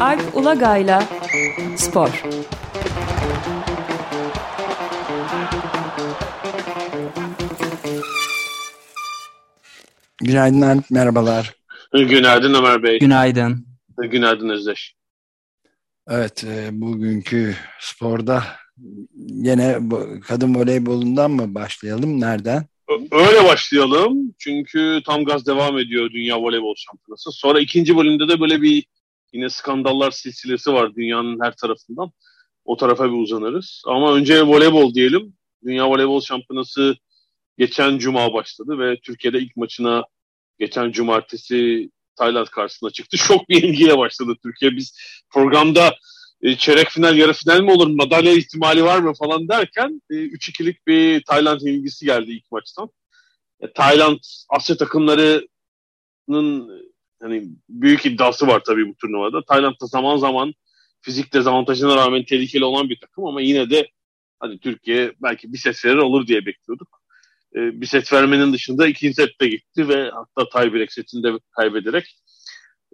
Alp Ulagay'la Spor. Günaydın Alp, merhabalar. Günaydın Ömer Bey. Günaydın. Günaydın Özdeş. Evet, e, bugünkü sporda yine kadın voleybolundan mı başlayalım? Nereden? Öyle başlayalım. Çünkü tam gaz devam ediyor Dünya Voleybol Şampiyonası. Sonra ikinci bölümde de böyle bir yine skandallar silsilesi var dünyanın her tarafından. O tarafa bir uzanırız. Ama önce voleybol diyelim. Dünya Voleybol Şampiyonası geçen cuma başladı ve Türkiye'de ilk maçına geçen cumartesi Tayland karşısına çıktı. Şok bir ilgiyle başladı Türkiye. Biz programda e, çeyrek final, yarı final mi olur, madalya ihtimali var mı falan derken e, 3-2'lik bir Tayland ilgisi geldi ilk maçtan. E, Tayland Asya takımlarının hani büyük iddiası var tabii bu turnuvada. Tayland da zaman zaman fizik dezavantajına rağmen tehlikeli olan bir takım ama yine de hani Türkiye belki bir set verir olur diye bekliyorduk. E, bir set vermenin dışında ikinci sette gitti ve hatta tiebreak setinde kaybederek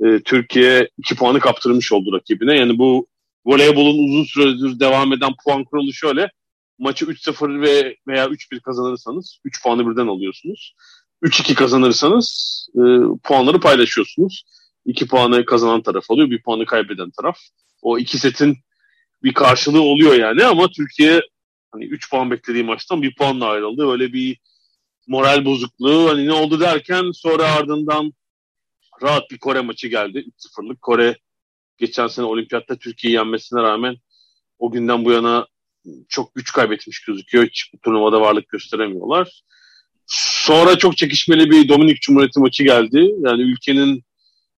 e, Türkiye iki puanı kaptırmış oldu rakibine. Yani bu voleybolun uzun süredir devam eden puan kuralı şöyle. Maçı 3-0 ve veya 3-1 kazanırsanız 3 puanı birden alıyorsunuz. 3-2 kazanırsanız e, puanları paylaşıyorsunuz. 2 puanı kazanan taraf alıyor, 1 puanı kaybeden taraf. O iki setin bir karşılığı oluyor yani ama Türkiye hani 3 puan beklediği maçtan 1 puanla ayrıldı. Öyle bir moral bozukluğu hani ne oldu derken sonra ardından rahat bir Kore maçı geldi. 3-0'lık Kore geçen sene olimpiyatta Türkiye'yi yenmesine rağmen o günden bu yana çok güç kaybetmiş gözüküyor. Hiç bu turnuvada varlık gösteremiyorlar. Sonra çok çekişmeli bir Dominik Cumhuriyeti maçı geldi. Yani ülkenin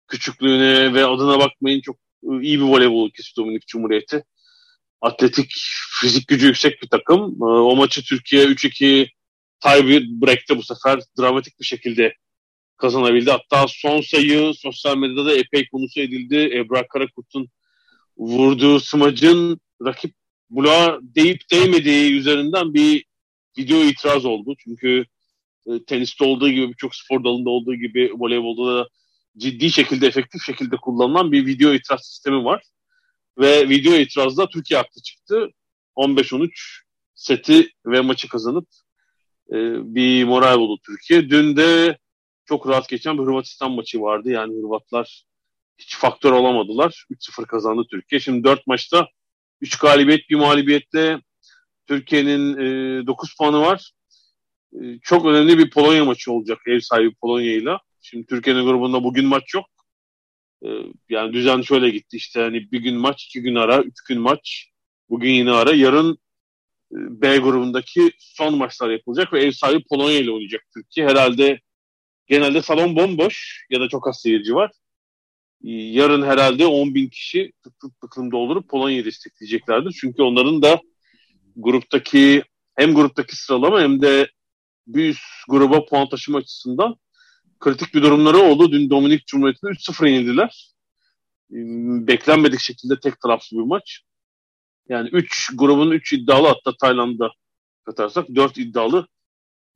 küçüklüğüne ve adına bakmayın çok iyi bir voleybol ülkesi Dominik Cumhuriyeti. Atletik, fizik gücü yüksek bir takım. Ee, o maçı Türkiye 3-2 tie break'te bu sefer dramatik bir şekilde kazanabildi. Hatta son sayı sosyal medyada da epey konusu edildi. Ebrar Karakurt'un vurduğu smacın rakip bloğa deyip değmediği üzerinden bir video itiraz oldu. Çünkü e, teniste olduğu gibi birçok spor dalında olduğu gibi voleybolda da ciddi şekilde efektif şekilde kullanılan bir video itiraz sistemi var. Ve video itirazda Türkiye haklı çıktı. 15-13 seti ve maçı kazanıp e, bir moral buldu Türkiye. Dün de çok rahat geçen bir Hırvatistan maçı vardı. Yani Hırvatlar hiç faktör olamadılar. 3-0 kazandı Türkiye. Şimdi 4 maçta 3 galibiyet, bir mağlubiyetle Türkiye'nin e, 9 puanı var. E, çok önemli bir Polonya maçı olacak ev sahibi Polonya'yla. Şimdi Türkiye'nin grubunda bugün maç yok. E, yani düzen şöyle gitti işte hani bir gün maç, iki gün ara, üç gün maç. Bugün yine ara. Yarın e, B grubundaki son maçlar yapılacak ve ev sahibi Polonya ile oynayacak Türkiye. Herhalde Genelde salon bomboş ya da çok az seyirci var. Ee, yarın herhalde 10 bin kişi tık tık tıklım doldurup Polonya'yı destekleyeceklerdir. Çünkü onların da gruptaki hem gruptaki sıralama hem de bir üst gruba puan taşıma açısından kritik bir durumları oldu. Dün Dominik Cumhuriyeti'ne 3-0 yenildiler. Ee, beklenmedik şekilde tek taraflı bir maç. Yani 3 grubun 3 iddialı hatta Tayland'da katarsak 4 iddialı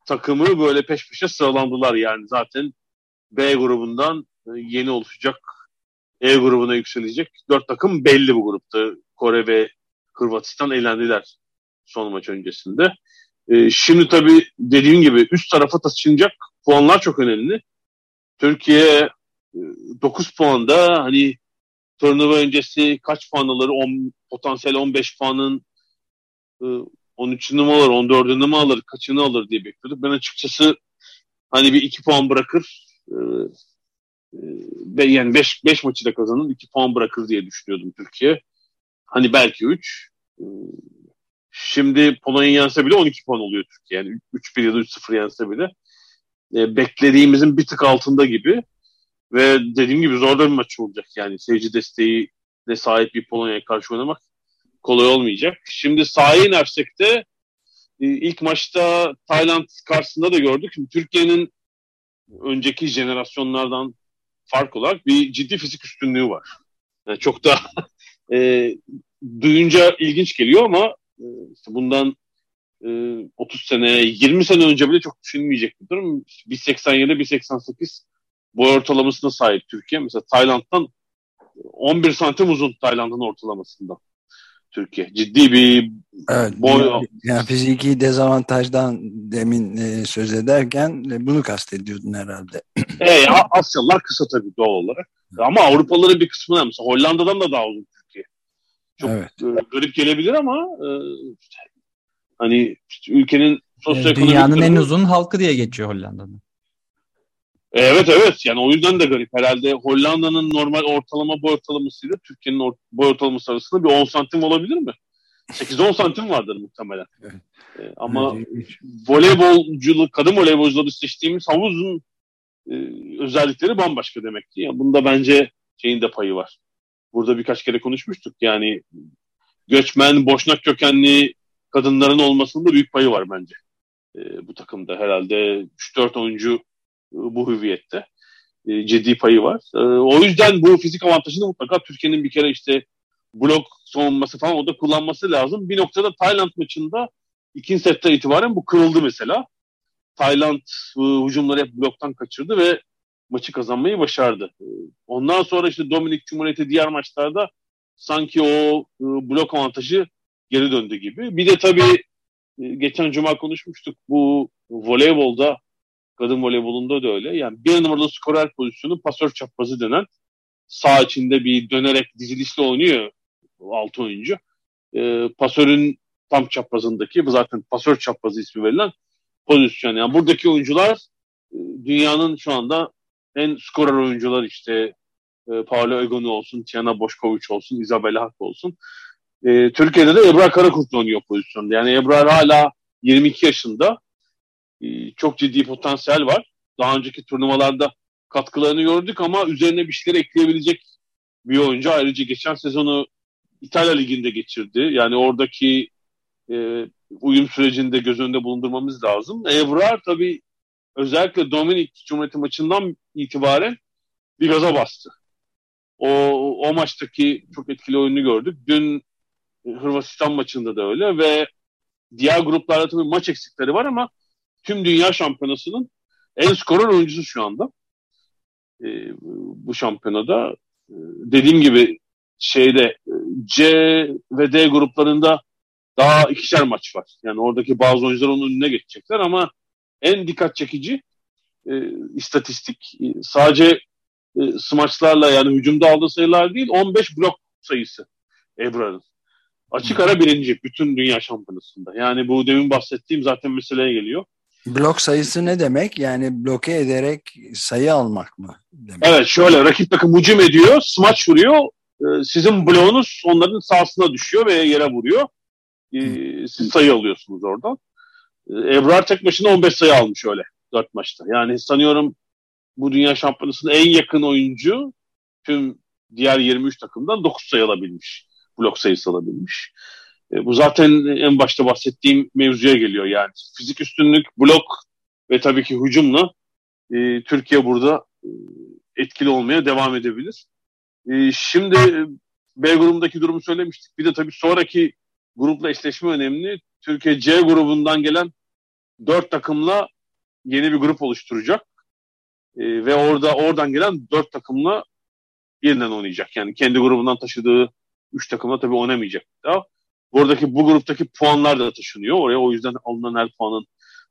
takımı böyle peş peşe sıralandılar yani zaten B grubundan e, yeni oluşacak E grubuna yükselecek. Dört takım belli bu grupta. Kore ve Hırvatistan eğlendiler son maç öncesinde. Ee, şimdi tabii dediğim gibi üst tarafa taşınacak puanlar çok önemli. Türkiye 9 e, puanda hani turnuva öncesi kaç puan alır? 10, potansiyel 15 puanın e, 13'ünü mü alır, 14'ünü mü alır, kaçını alır diye bekliyorduk. Ben açıkçası hani bir 2 puan bırakır e, e, yani 5 5 maçı da kazanır 2 puan bırakır diye düşünüyordum Türkiye. Hani belki 3. E, şimdi Polonya yense bile 12 puan oluyor Türkiye. Yani 3-1 ya da 3-0 yense bile. E, beklediğimizin bir tık altında gibi. Ve dediğim gibi zor bir maç olacak. Yani seyirci desteği de sahip bir Polonya'ya karşı oynamak kolay olmayacak. Şimdi sahaya inersek de e, ilk maçta Tayland karşısında da gördük. Şimdi Türkiye'nin önceki jenerasyonlardan fark olarak bir ciddi fizik üstünlüğü var. Yani çok da e, duyunca ilginç geliyor ama e, bundan e, 30 sene, 20 sene önce bile çok düşünülmeyecek bir durum. 1.87, 1.88 boy ortalamasına sahip Türkiye. Mesela Tayland'dan 11 santim uzun Tayland'ın ortalamasında. Türkiye. Ciddi bir evet, boy... Yani fiziki dezavantajdan demin e, söz ederken e, bunu kastediyordun herhalde. e, Asyalılar kısa tabii doğal olarak. Ama Avrupalıların bir kısmı mesela Hollanda'dan da daha uzun Türkiye. Çok evet. e, garip gelebilir ama e, hani işte ülkenin sosyoekonomik... Dünyanın en uzun halkı diye geçiyor Hollanda'nın. Evet evet yani o yüzden de garip. Herhalde Hollanda'nın normal ortalama boy ortalamasıyla Türkiye'nin or boy ortalaması arasında bir 10 santim olabilir mi? 8-10 santim vardır muhtemelen. Ee, ama voleybolculuk, kadın voleybolcuları seçtiğimiz havuzun e, özellikleri bambaşka demek ki. Yani bunda bence şeyin de payı var. Burada birkaç kere konuşmuştuk. Yani göçmen, boşnak kökenli kadınların olmasının da büyük payı var bence. E, bu takımda herhalde 3-4 oyuncu bu hüviyette. E, ciddi payı var. E, o yüzden bu fizik avantajını mutlaka Türkiye'nin bir kere işte blok savunması falan o da kullanması lazım. Bir noktada Tayland maçında ikinci sette itibaren bu kırıldı mesela. Tayland e, hücumları hep bloktan kaçırdı ve maçı kazanmayı başardı. E, ondan sonra işte Dominik Cumhuriyeti diğer maçlarda sanki o e, blok avantajı geri döndü gibi. Bir de tabii e, geçen cuma konuşmuştuk bu voleybolda Kadın voleybolunda da öyle. Yani bir numaralı skorer pozisyonu pasör çaprazı denen sağ içinde bir dönerek dizilişli oynuyor altı oyuncu. E, pasörün tam çaprazındaki bu zaten pasör çaprazı ismi verilen pozisyon. Yani buradaki oyuncular e, dünyanın şu anda en skorer oyuncular işte e, Paolo Egonu olsun, Tiana Boşkovic olsun, Isabella Hak olsun. E, Türkiye'de de Ebrar Karakurt oynuyor pozisyonda. Yani Ebrar hala 22 yaşında ee, çok ciddi potansiyel var. Daha önceki turnuvalarda katkılarını gördük ama üzerine bir şeyler ekleyebilecek bir oyuncu. Ayrıca geçen sezonu İtalya Ligi'nde geçirdi. Yani oradaki e, uyum sürecinde göz önünde bulundurmamız lazım. Evrar tabii özellikle Dominik Cumhuriyeti maçından itibaren bir gaza bastı. O, o maçtaki çok etkili oyunu gördük. Dün Hırvatistan maçında da öyle ve diğer gruplarda tabii maç eksikleri var ama tüm dünya şampiyonasının en skorer oyuncusu şu anda. E, bu şampiyonada e, dediğim gibi şeyde e, C ve D gruplarında daha ikişer maç var. Yani oradaki bazı oyuncular onun önüne geçecekler ama en dikkat çekici e, istatistik e, sadece e, smaçlarla yani hücumda aldığı sayılar değil 15 blok sayısı Ebrar'ın. Açık ara birinci bütün dünya şampiyonasında. Yani bu demin bahsettiğim zaten meseleye geliyor. Blok sayısı ne demek? Yani bloke ederek sayı almak mı? Demek? Evet şöyle rakip takım hücum ediyor, smaç vuruyor. Ee, sizin bloğunuz onların sahasına düşüyor ve yere vuruyor. Ee, siz sayı alıyorsunuz oradan. Ee, Ebrar tek başına 15 sayı almış öyle 4 maçta. Yani sanıyorum bu dünya şampiyonasının en yakın oyuncu tüm diğer 23 takımdan 9 sayı alabilmiş. Blok sayısı alabilmiş. E, bu zaten en başta bahsettiğim mevzuya geliyor yani. Fizik üstünlük, blok ve tabii ki hücumla e, Türkiye burada e, etkili olmaya devam edebilir. E, şimdi B grubundaki durumu söylemiştik. Bir de tabii sonraki grupla eşleşme önemli. Türkiye C grubundan gelen dört takımla yeni bir grup oluşturacak. E, ve orada oradan gelen dört takımla yeniden oynayacak. Yani kendi grubundan taşıdığı üç takımla tabii oynamayacak. Daha. Buradaki bu gruptaki puanlar da taşınıyor. Oraya o yüzden alınan her puanın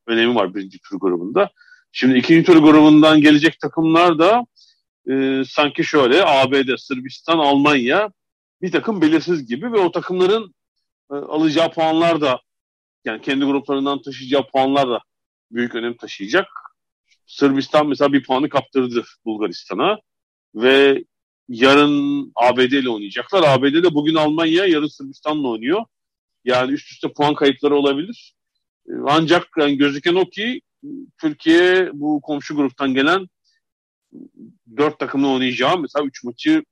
önemi var birinci tur grubunda. Şimdi ikinci tur grubundan gelecek takımlar da e, sanki şöyle ABD, Sırbistan, Almanya bir takım belirsiz gibi ve o takımların e, alacağı puanlar da yani kendi gruplarından taşıyacağı puanlar da büyük önem taşıyacak. Sırbistan mesela bir puanı kaptırdı Bulgaristan'a ve yarın ABD ile oynayacaklar. ABD'de bugün Almanya, yarın Sırbistan'la oynuyor. Yani üst üste puan kayıpları olabilir. Ee, ancak yani gözüken o ki Türkiye bu komşu gruptan gelen dört takımla oynayacağı mesela üç maçı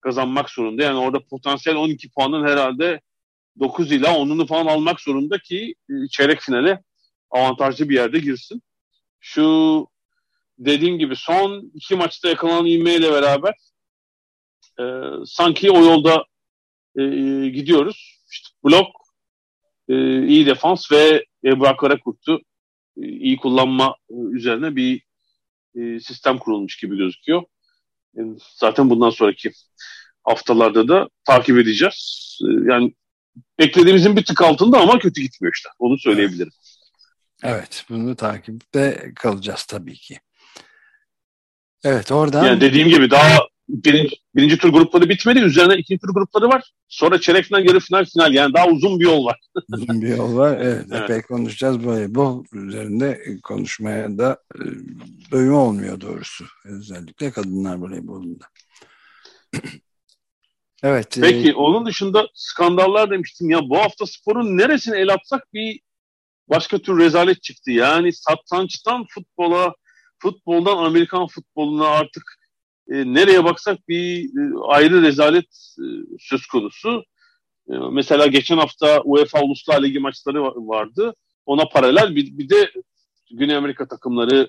kazanmak zorunda. Yani orada potansiyel 12 puanın herhalde 9 ila 10'unu falan almak zorunda ki e, çeyrek finale avantajlı bir yerde girsin. Şu dediğim gibi son iki maçta yakalanan ivmeyle beraber e, sanki o yolda e, gidiyoruz. İşte blok, e, iyi defans ve Ebra Karakurt'u e, iyi kullanma e, üzerine bir e, sistem kurulmuş gibi gözüküyor. E, zaten bundan sonraki haftalarda da takip edeceğiz. E, yani beklediğimizin bir tık altında ama kötü gitmiyor işte. Onu söyleyebilirim. Evet, bunu takipte kalacağız tabii ki. Evet, oradan... Yani dediğim gibi daha birinci, birinci tur grupları bitmedi. Üzerine ikinci tur grupları var. Sonra çeyrek final, yarı final, final. Yani daha uzun bir yol var. uzun bir yol var. Evet, evet. epey konuşacağız voleybol üzerinde konuşmaya da e, doyum olmuyor doğrusu. Özellikle kadınlar voleybolunda. evet. E, Peki e... onun dışında skandallar demiştim. Ya bu hafta sporun neresine el atsak bir başka tür rezalet çıktı. Yani satrançtan futbola, futboldan Amerikan futboluna artık e, nereye baksak bir e, ayrı rezalet e, söz konusu. E, mesela geçen hafta UEFA Uluslar Ligi maçları vardı. Ona paralel bir, bir de Güney Amerika takımları,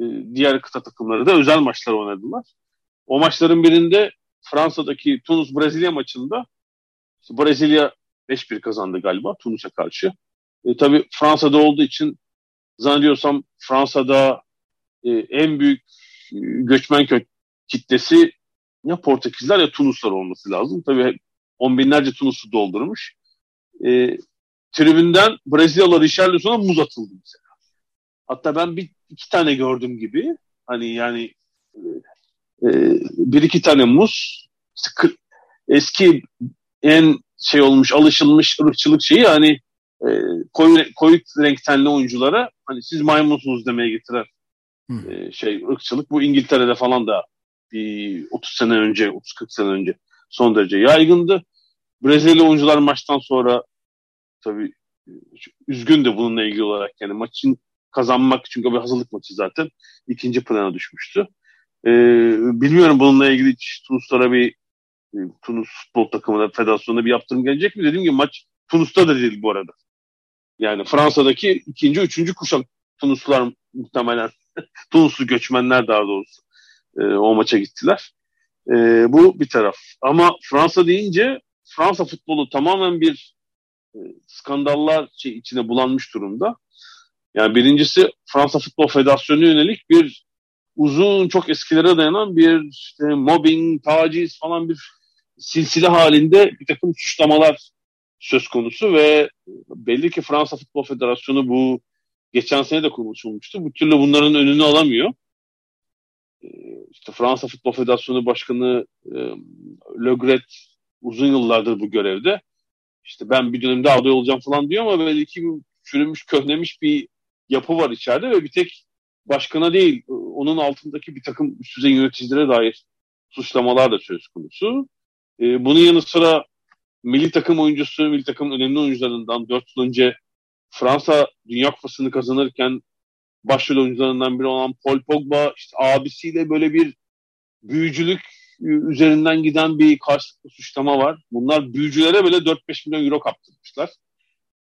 e, diğer kıta takımları da özel maçlar oynadılar. O maçların birinde Fransa'daki Tunus-Brezilya maçında işte Brezilya 5-1 kazandı galiba Tunus'a karşı. E, tabii Fransa'da olduğu için zannediyorsam Fransa'da e, en büyük e, göçmen kö kitlesi ya Portekizler ya Tunuslar olması lazım. Tabii on binlerce Tunus'u doldurmuş. E, tribünden Brezilyalı Richarlison'a muz atıldı mesela. Hatta ben bir iki tane gördüm gibi. Hani yani e, bir iki tane muz eski en şey olmuş alışılmış ırkçılık şeyi hani e, koyu, koyu renk tenli oyunculara hani siz maymunsunuz demeye getiren e, şey ırkçılık. Bu İngiltere'de falan da bir 30 sene önce, 30-40 sene önce son derece yaygındı. Brezilya oyuncular maçtan sonra tabii üzgün de bununla ilgili olarak yani maçın kazanmak çünkü bir hazırlık maçı zaten ikinci plana düşmüştü. Ee, bilmiyorum bununla ilgili Tunuslara bir e, Tunus futbol takımına, federasyonuna bir yaptırım gelecek mi? Dediğim gibi maç Tunus'ta da değil bu arada. Yani Fransa'daki ikinci, üçüncü kuşak Tunuslular muhtemelen Tunuslu göçmenler daha doğrusu e, o maça gittiler. E, bu bir taraf. Ama Fransa deyince Fransa futbolu tamamen bir e, skandallar şey, içine bulanmış durumda. Yani birincisi Fransa Futbol Federasyonu yönelik bir uzun çok eskilere dayanan bir işte, mobbing, taciz falan bir silsile halinde bir takım suçlamalar söz konusu ve belli ki Fransa Futbol Federasyonu bu geçen sene de konuşulmuştu. Bu türlü bunların önünü alamıyor. İşte Fransa Futbol Federasyonu Başkanı e, Le Gret uzun yıllardır bu görevde. İşte ben bir dönemde aday olacağım falan diyor ama belli ki çürümüş, köhnemiş bir yapı var içeride ve bir tek başkana değil, onun altındaki bir takım üst düzey yöneticilere dair suçlamalar da söz konusu. Ee, bunun yanı sıra milli takım oyuncusu, milli takım önemli oyuncularından 4 yıl önce Fransa Dünya Kupası'nı kazanırken başrol oyuncularından biri olan Paul Pogba işte abisiyle böyle bir büyücülük üzerinden giden bir karşılıklı suçlama var. Bunlar büyücülere böyle 4-5 milyon euro kaptırmışlar.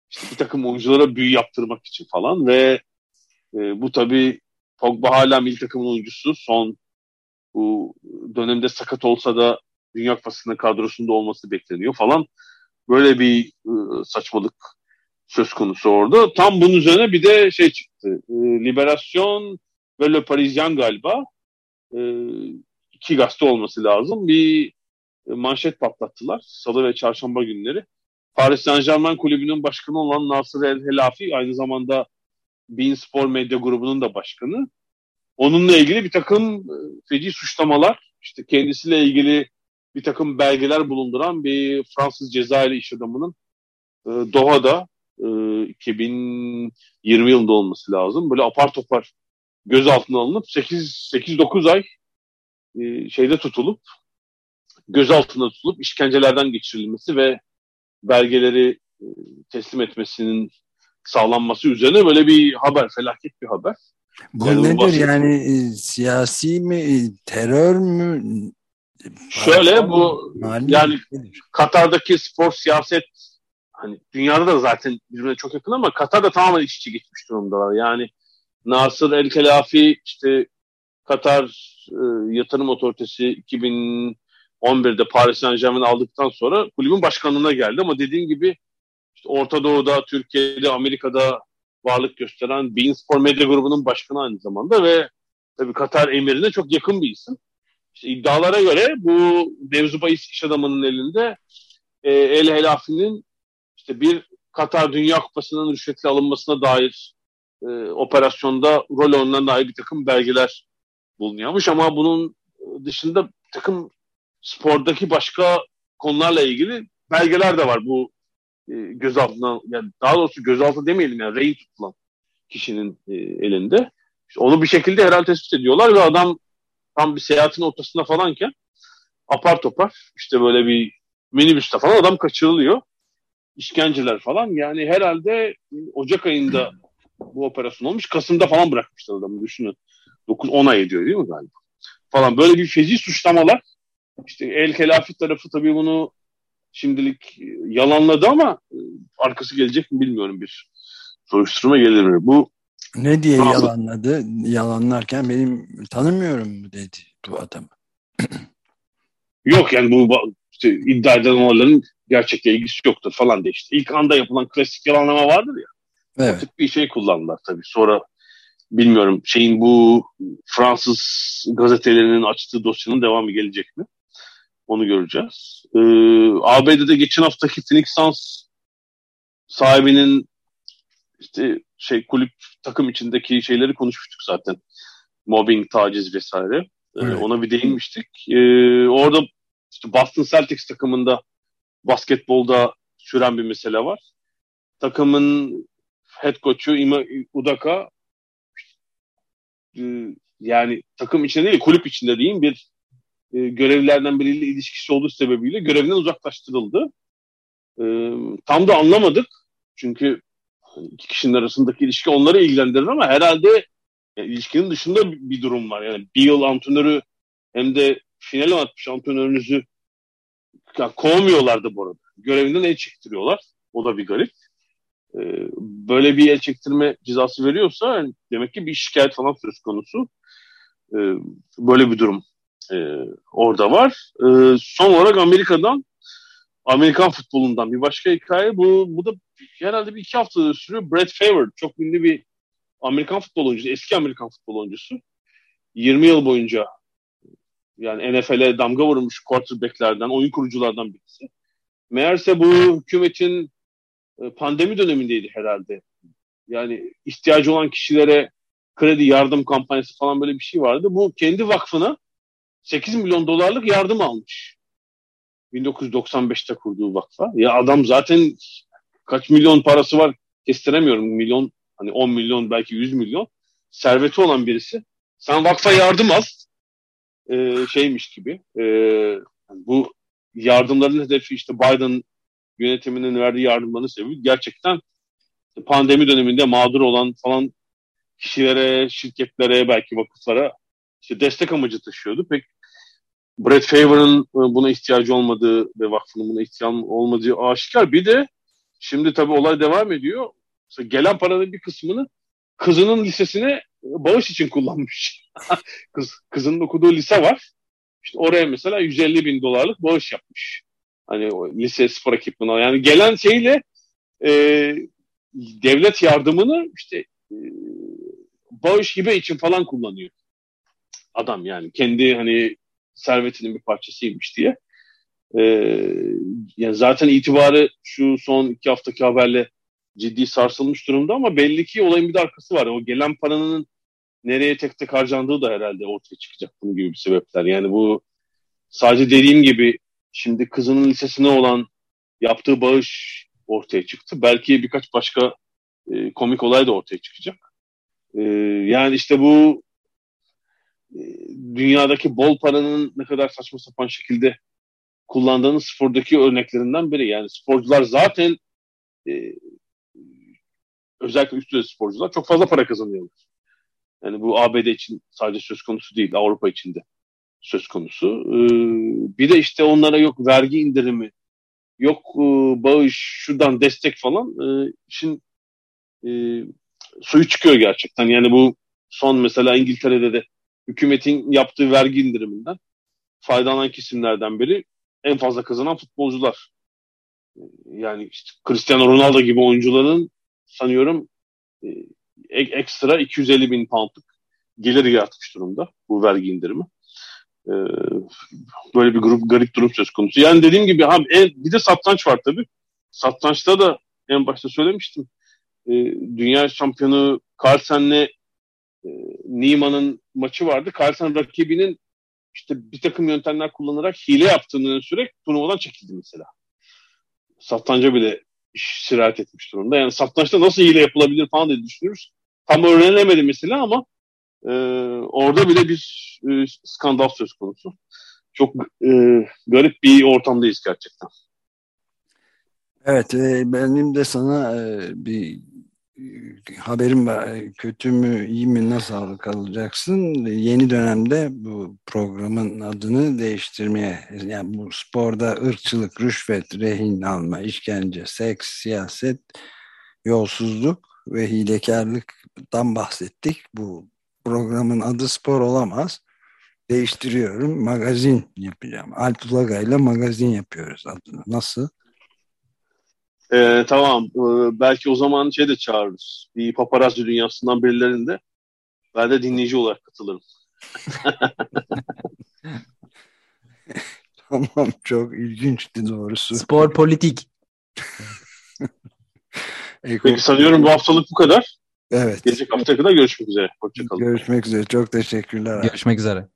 İşte bir takım oyunculara büyü yaptırmak için falan ve e, bu tabii Pogba hala milli takımın oyuncusu. Son bu dönemde sakat olsa da Dünya Kupası'nın kadrosunda olması bekleniyor falan. Böyle bir e, saçmalık söz konusu orada. Tam bunun üzerine bir de şey çıktı. E, Liberasyon ve Le Parisien galiba e, iki gazete olması lazım. Bir manşet patlattılar. Salı ve çarşamba günleri. Paris Saint Germain kulübünün başkanı olan Nasır El Helafi aynı zamanda Bein Spor Medya grubunun da başkanı. Onunla ilgili bir takım e, feci suçlamalar, işte kendisiyle ilgili bir takım belgeler bulunduran bir Fransız Cezayirli iş adamının e, Doha'da e, 2020 yılında olması lazım. Böyle apar topar gözaltına alınıp 8-9 ay e, şeyde tutulup gözaltında tutulup işkencelerden geçirilmesi ve belgeleri e, teslim etmesinin sağlanması üzerine böyle bir haber, felaket bir haber. Bu yani nedir yani e, siyasi mi, e, terör mü? Şöyle bu yani Katar'daki spor siyaset hani dünyada da zaten birbirine çok yakın ama Katar'da tamamen iç içe geçmiş durumdalar. Yani Nasır El Kelafi işte Katar e, Yatırım Otoritesi 2011'de Paris Saint Germain aldıktan sonra kulübün başkanlığına geldi ama dediğim gibi işte Orta Doğu'da, Türkiye'de, Amerika'da varlık gösteren Bein Spor Medya grubunun başkanı aynı zamanda ve tabii Katar emirine çok yakın bir isim. İşte iddialara göre bu mevzu bahis iş adamının elinde e, El Helafi'nin işte bir Katar Dünya Kupası'nın rüşvetli alınmasına dair e, operasyonda rol oynanan dair bir takım belgeler bulunuyormuş ama bunun dışında takım spordaki başka konularla ilgili belgeler de var bu e, gözaltına yani daha doğrusu gözaltı demeyelim yani rehin tutulan kişinin e, elinde. İşte onu bir şekilde herhalde tespit ediyorlar ve adam tam bir seyahatin ortasında falanken apar topar işte böyle bir minibüste falan adam kaçırılıyor. İşkenceler falan yani herhalde Ocak ayında bu operasyon olmuş. Kasım'da falan bırakmışlar adamı düşünün. 9-10 ay ediyor değil mi galiba? Falan böyle bir feci suçlamalar. İşte El Kelafi tarafı tabii bunu şimdilik yalanladı ama e, arkası gelecek mi bilmiyorum bir soruşturma gelir mi? Bu ne diye Fransız... yalanladı? Yalanlarken benim tanımıyorum dedi bu adamı. Yok yani bu işte, iddia edilen olayların gerçekle ilgisi yoktur falan diye işte. İlk anda yapılan klasik yalanlama vardır ya. Evet. O tip bir şey kullandılar tabii. Sonra bilmiyorum şeyin bu Fransız gazetelerinin açtığı dosyanın devamı gelecek mi? Onu göreceğiz. Ee, ABD'de geçen haftaki Phoenix Suns sahibinin işte şey kulüp takım içindeki şeyleri konuşmuştuk zaten. Mobbing, taciz vesaire. Ee, evet. Ona bir değinmiştik. Ee, orada işte Boston Celtics takımında basketbolda süren bir mesele var. Takımın head coach'u Ima Udaka e, yani takım içinde değil kulüp içinde diyeyim bir e, görevlilerden biriyle ilişkisi olduğu sebebiyle görevinden uzaklaştırıldı. E, tam da anlamadık. Çünkü iki kişinin arasındaki ilişki onları ilgilendirir ama herhalde yani ilişkinin dışında bir durum var. Yani bir yıl antrenörü hem de final atmış antrenörünüzü yani kovmuyorlardı bu arada. Görevinden el çektiriyorlar. O da bir garip. Ee, böyle bir el çektirme cezası veriyorsa yani demek ki bir şikayet falan söz konusu. Ee, böyle bir durum e, orada var. Ee, son olarak Amerika'dan Amerikan futbolundan bir başka hikaye. Bu, bu da herhalde bir iki hafta sürüyor. Brett Favre çok ünlü bir Amerikan futbol oyuncusu, eski Amerikan futbol oyuncusu. 20 yıl boyunca yani NFL'e damga vurmuş quarterbacklerden, oyun kuruculardan birisi. Meğerse bu hükümetin e, pandemi dönemindeydi herhalde. Yani ihtiyacı olan kişilere kredi yardım kampanyası falan böyle bir şey vardı. Bu kendi vakfına 8 milyon dolarlık yardım almış. 1995'te kurduğu vakfa. Ya adam zaten kaç milyon parası var kestiremiyorum. Milyon hani 10 milyon belki 100 milyon serveti olan birisi. Sen vakfa yardım al. Ee, şeymiş gibi. Ee, bu yardımların hedefi işte Biden yönetiminin verdiği yardımların sebebi gerçekten pandemi döneminde mağdur olan falan kişilere, şirketlere, belki vakıflara işte destek amacı taşıyordu. Pek Brett Favor'ın e, buna ihtiyacı olmadığı ve vakfının buna ihtiyacı olmadığı aşikar. Bir de şimdi tabii olay devam ediyor. Mesela gelen paranın bir kısmını kızının lisesine bağış için kullanmış. Kız, kızının okuduğu lise var. İşte oraya mesela 150 bin dolarlık bağış yapmış. Hani o lise spor ekipmanı. Yani gelen şeyle e, devlet yardımını işte e, bağış hibe için falan kullanıyor. Adam yani kendi hani servetinin bir parçasıymış diye. E, yani zaten itibarı şu son iki haftaki haberle ciddi sarsılmış durumda ama belli ki olayın bir de arkası var. O gelen paranın nereye tek tek harcandığı da herhalde ortaya çıkacak bunun gibi bir sebepler. Yani bu sadece dediğim gibi şimdi kızının lisesine olan yaptığı bağış ortaya çıktı. Belki birkaç başka e, komik olay da ortaya çıkacak. E, yani işte bu e, dünyadaki bol paranın ne kadar saçma sapan şekilde kullandığını spordaki örneklerinden biri. Yani sporcular zaten e, özellikle üst düzey sporcular çok fazla para kazanıyorlar. Yani bu ABD için sadece söz konusu değil, Avrupa için de söz konusu. Ee, bir de işte onlara yok vergi indirimi, yok e, bağış, şuradan destek falan. E, işin e, suyu çıkıyor gerçekten. Yani bu son mesela İngiltere'de de hükümetin yaptığı vergi indiriminden faydalanan kesimlerden biri en fazla kazanan futbolcular. Yani işte Cristiano Ronaldo gibi oyuncuların sanıyorum e, ekstra 250 bin poundluk geliri yaratmış durumda bu vergi indirimi. E, böyle bir grup garip durum söz konusu. Yani dediğim gibi abi, en, bir de satranç var tabii. Satrançta da en başta söylemiştim. E, dünya şampiyonu Carlsen'le e, Niemann'ın maçı vardı. Carlsen rakibinin işte bir takım yöntemler kullanarak hile yaptığını sürekli turnuvadan çekildi mesela. Satranca bile sirayet etmiş durumda. Yani satrançta nasıl hile yapılabilir falan diye düşünürüz. Tam öğrenemedi mesela ama e, orada bile bir e, skandal söz konusu. Çok e, garip bir ortamdayız gerçekten. Evet, e, benim de sana e, bir haberim var. Kötü mü, iyi mi, nasıl kalacaksın? Yeni dönemde bu programın adını değiştirmeye, yani bu sporda ırkçılık, rüşvet, rehin alma, işkence, seks, siyaset, yolsuzluk ve hilekarlıktan bahsettik. Bu programın adı spor olamaz. Değiştiriyorum. Magazin yapacağım. Alp ile magazin yapıyoruz adını. Nasıl? Ee, tamam. Ee, belki o zaman şey de çağırırız. Bir paparazzi dünyasından birilerinde. Ben de dinleyici olarak katılırım. tamam. Çok ilginçti doğrusu. Spor politik. Peki sanıyorum bu haftalık bu kadar. Evet. Gelecek hafta kadar görüşmek üzere. Hoşçakalın. Görüşmek üzere. Çok teşekkürler. Görüşmek üzere.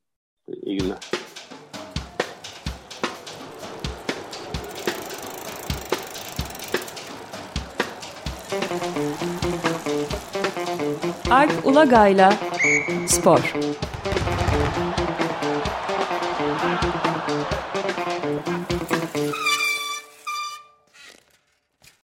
İyi günler. Alp Ulagay'la Spor.